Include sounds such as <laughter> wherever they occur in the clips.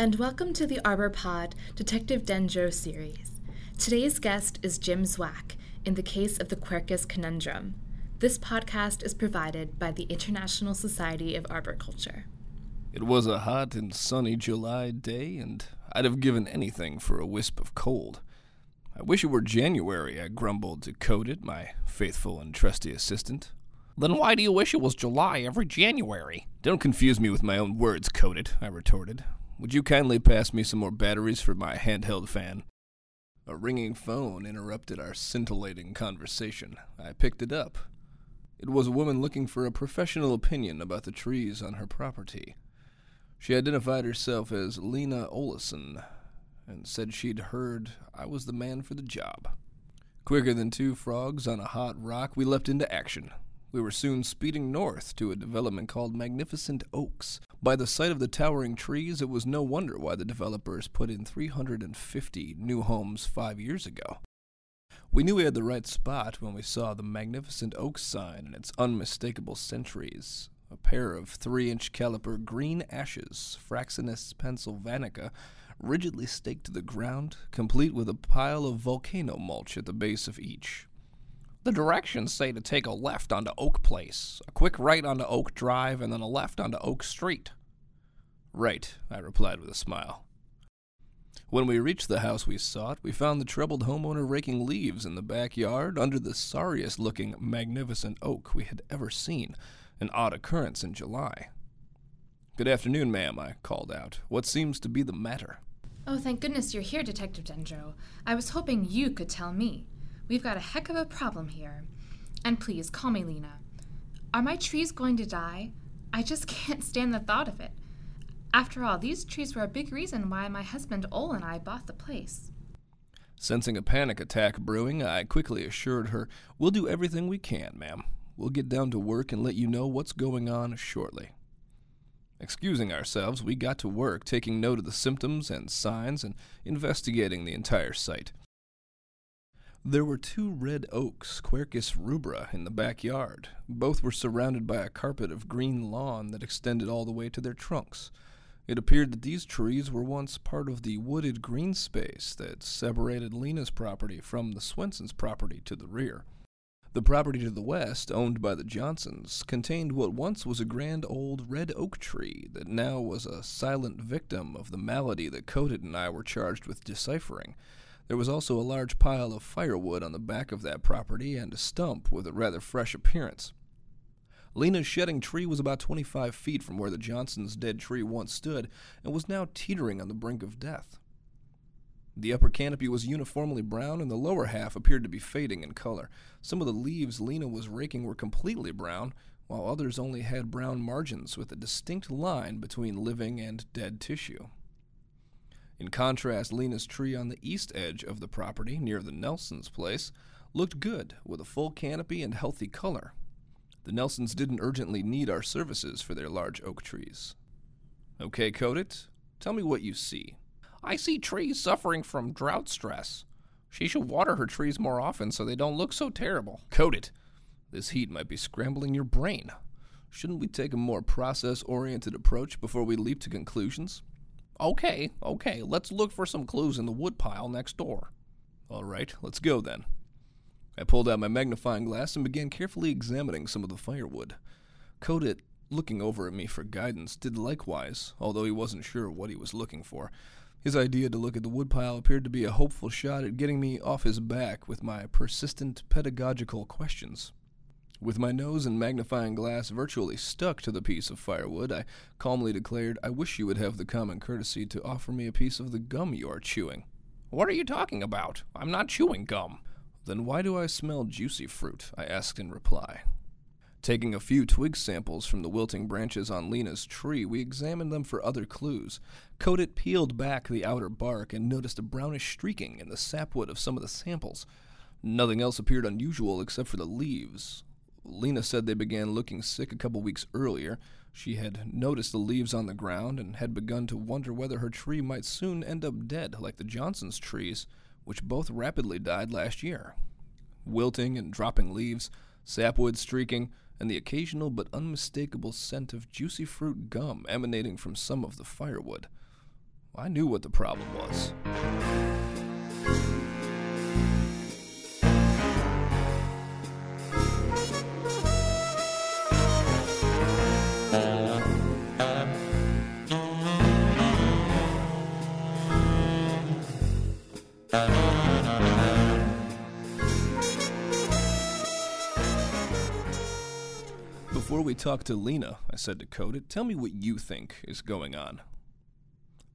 and welcome to the Arbor Pod Detective Dendro series. Today's guest is Jim Zwack in the case of the Quercus Conundrum. This podcast is provided by the International Society of Arboriculture. It was a hot and sunny July day, and I'd have given anything for a wisp of cold. I wish it were January, I grumbled to Codit, my faithful and trusty assistant. Then why do you wish it was July every January? Don't confuse me with my own words, Codit, I retorted. Would you kindly pass me some more batteries for my handheld fan? A ringing phone interrupted our scintillating conversation. I picked it up. It was a woman looking for a professional opinion about the trees on her property. She identified herself as Lena Oleson and said she'd heard I was the man for the job. Quicker than two frogs on a hot rock, we leapt into action. We were soon speeding north to a development called Magnificent Oaks. By the sight of the towering trees, it was no wonder why the developers put in 350 new homes five years ago. We knew we had the right spot when we saw the Magnificent Oaks sign and its unmistakable sentries. A pair of three inch caliber green ashes, Fraxinus pennsylvanica, rigidly staked to the ground, complete with a pile of volcano mulch at the base of each. The directions say to take a left onto Oak Place, a quick right onto Oak Drive, and then a left onto Oak Street. Right, I replied with a smile. When we reached the house we sought, we found the troubled homeowner raking leaves in the backyard under the sorriest looking magnificent oak we had ever seen, an odd occurrence in July. Good afternoon, ma'am, I called out. What seems to be the matter? Oh, thank goodness you're here, Detective Dendro. I was hoping you could tell me. We've got a heck of a problem here. And please, call me Lena. Are my trees going to die? I just <laughs> can't stand the thought of it. After all, these trees were a big reason why my husband Ole and I bought the place. Sensing a panic attack brewing, I quickly assured her, We'll do everything we can, ma'am. We'll get down to work and let you know what's going on shortly. Excusing ourselves, we got to work, taking note of the symptoms and signs and investigating the entire site. There were two red oaks, Quercus rubra, in the backyard. Both were surrounded by a carpet of green lawn that extended all the way to their trunks. It appeared that these trees were once part of the wooded green space that separated Lena's property from the Swenson's property to the rear. The property to the west, owned by the Johnsons, contained what once was a grand old red oak tree that now was a silent victim of the malady that Codit and I were charged with deciphering. There was also a large pile of firewood on the back of that property and a stump with a rather fresh appearance. Lena's shedding tree was about 25 feet from where the Johnsons' dead tree once stood and was now teetering on the brink of death. The upper canopy was uniformly brown, and the lower half appeared to be fading in color. Some of the leaves Lena was raking were completely brown, while others only had brown margins with a distinct line between living and dead tissue. In contrast, Lena's tree on the east edge of the property, near the Nelsons' place, looked good, with a full canopy and healthy color. The Nelsons didn't urgently need our services for their large oak trees. Okay, Codit, tell me what you see. I see trees suffering from drought stress. She should water her trees more often so they don't look so terrible. Codit, this heat might be scrambling your brain. Shouldn't we take a more process oriented approach before we leap to conclusions? Okay, okay, let's look for some clues in the woodpile next door. All right, let's go then. I pulled out my magnifying glass and began carefully examining some of the firewood. Codit, looking over at me for guidance, did likewise, although he wasn't sure what he was looking for. His idea to look at the woodpile appeared to be a hopeful shot at getting me off his back with my persistent pedagogical questions. With my nose and magnifying glass virtually stuck to the piece of firewood, I calmly declared, I wish you would have the common courtesy to offer me a piece of the gum you are chewing. What are you talking about? I'm not chewing gum. Then why do I smell juicy fruit? I asked in reply. Taking a few twig samples from the wilting branches on Lena's tree, we examined them for other clues. Codit peeled back the outer bark and noticed a brownish streaking in the sapwood of some of the samples. Nothing else appeared unusual except for the leaves. Lena said they began looking sick a couple weeks earlier. She had noticed the leaves on the ground and had begun to wonder whether her tree might soon end up dead like the Johnsons' trees, which both rapidly died last year. Wilting and dropping leaves, sapwood streaking, and the occasional but unmistakable scent of juicy fruit gum emanating from some of the firewood. I knew what the problem was. Before we talk to Lena, I said to Codit, tell me what you think is going on.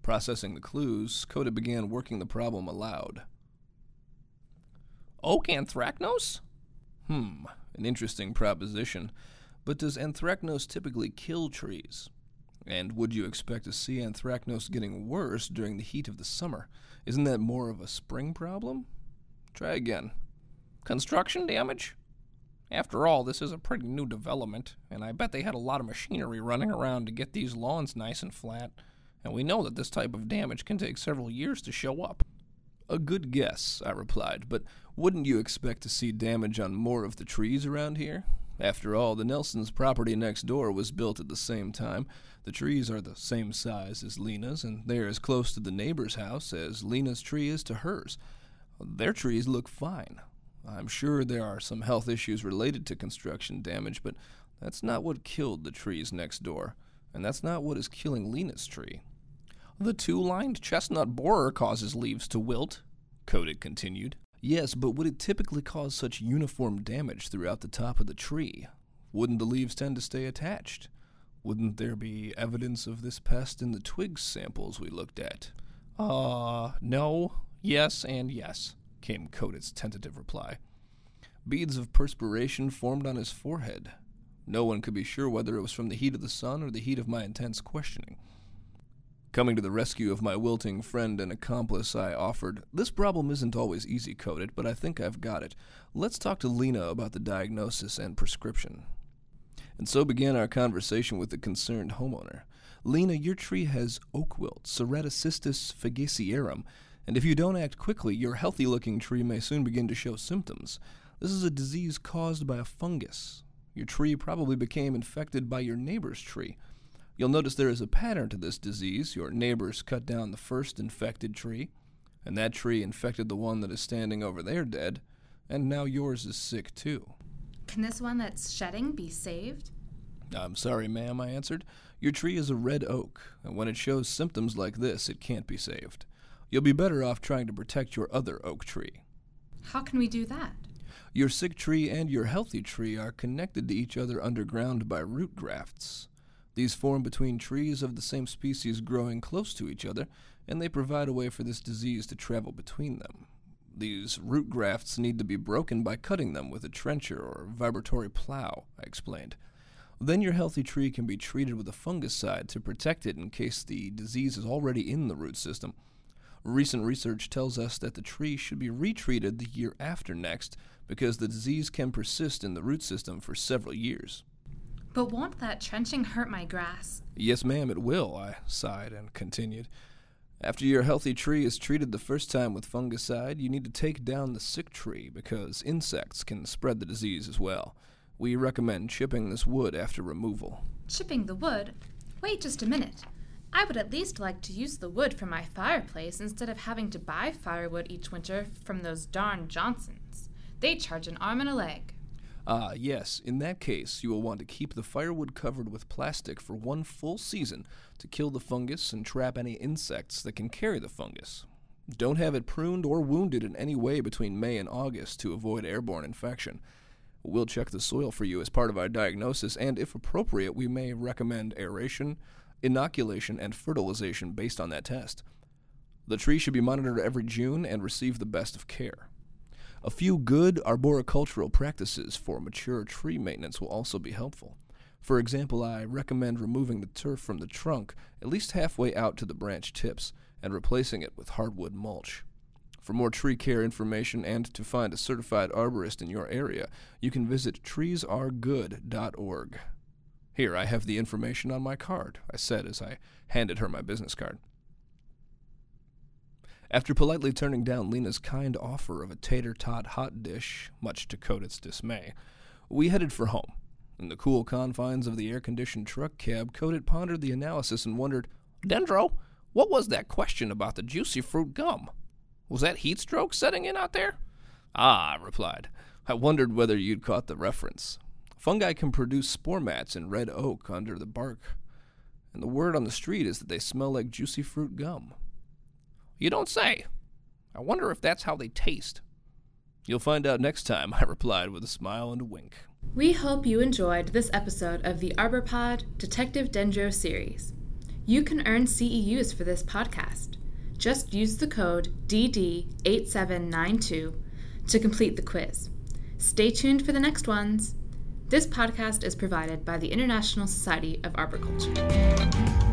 Processing the clues, Codit began working the problem aloud. Oak anthracnose? Hmm, an interesting proposition. But does anthracnose typically kill trees? And would you expect to see anthracnose getting worse during the heat of the summer? Isn't that more of a spring problem? Try again. Construction damage? After all, this is a pretty new development, and I bet they had a lot of machinery running around to get these lawns nice and flat, and we know that this type of damage can take several years to show up. A good guess, I replied, but wouldn't you expect to see damage on more of the trees around here? After all, the Nelsons' property next door was built at the same time. The trees are the same size as Lena's, and they're as close to the neighbor's house as Lena's tree is to hers. Their trees look fine. I'm sure there are some health issues related to construction damage, but that's not what killed the trees next door, and that's not what is killing Lena's tree. The two lined chestnut borer causes leaves to wilt, Codit continued. Yes, but would it typically cause such uniform damage throughout the top of the tree? Wouldn't the leaves tend to stay attached? Wouldn't there be evidence of this pest in the twig samples we looked at? Uh, no, yes, and yes came Codit's tentative reply. Beads of perspiration formed on his forehead. No one could be sure whether it was from the heat of the sun or the heat of my intense questioning. Coming to the rescue of my wilting friend and accomplice, I offered, This problem isn't always easy Codit, but I think I've got it. Let's talk to Lena about the diagnosis and prescription. And so began our conversation with the concerned homeowner. Lena, your tree has oak wilt, Ceratocystis fagacearum, and if you don't act quickly, your healthy looking tree may soon begin to show symptoms. This is a disease caused by a fungus. Your tree probably became infected by your neighbor's tree. You'll notice there is a pattern to this disease. Your neighbors cut down the first infected tree, and that tree infected the one that is standing over there dead, and now yours is sick too. Can this one that's shedding be saved? I'm sorry, ma'am, I answered. Your tree is a red oak, and when it shows symptoms like this, it can't be saved. You'll be better off trying to protect your other oak tree. How can we do that? Your sick tree and your healthy tree are connected to each other underground by root grafts. These form between trees of the same species growing close to each other, and they provide a way for this disease to travel between them. These root grafts need to be broken by cutting them with a trencher or vibratory plow, I explained. Then your healthy tree can be treated with a fungicide to protect it in case the disease is already in the root system. Recent research tells us that the tree should be retreated the year after next because the disease can persist in the root system for several years. But won't that trenching hurt my grass? Yes, ma'am, it will, I sighed and continued. After your healthy tree is treated the first time with fungicide, you need to take down the sick tree because insects can spread the disease as well. We recommend chipping this wood after removal. Chipping the wood? Wait just a minute. I would at least like to use the wood for my fireplace instead of having to buy firewood each winter from those darn Johnsons. They charge an arm and a leg. Ah, yes. In that case, you will want to keep the firewood covered with plastic for one full season to kill the fungus and trap any insects that can carry the fungus. Don't have it pruned or wounded in any way between May and August to avoid airborne infection. We'll check the soil for you as part of our diagnosis, and if appropriate, we may recommend aeration, inoculation, and fertilization based on that test. The tree should be monitored every June and receive the best of care. A few good arboricultural practices for mature tree maintenance will also be helpful. For example, I recommend removing the turf from the trunk at least halfway out to the branch tips and replacing it with hardwood mulch. For more tree care information and to find a certified arborist in your area, you can visit treesaregood.org. Here, I have the information on my card, I said as I handed her my business card. After politely turning down Lena's kind offer of a tater tot hot dish, much to Codit's dismay, we headed for home. In the cool confines of the air conditioned truck cab, Codit pondered the analysis and wondered, Dendro, What was that question about the juicy fruit gum? Was that heat stroke setting in out there? Ah, I replied. I wondered whether you'd caught the reference. Fungi can produce spore mats in red oak under the bark, and the word on the street is that they smell like juicy fruit gum. You don't say. I wonder if that's how they taste. You'll find out next time, I replied with a smile and a wink. We hope you enjoyed this episode of the ArborPod Detective Dendro series. You can earn CEUs for this podcast. Just use the code DD8792 to complete the quiz. Stay tuned for the next ones. This podcast is provided by the International Society of Arboriculture.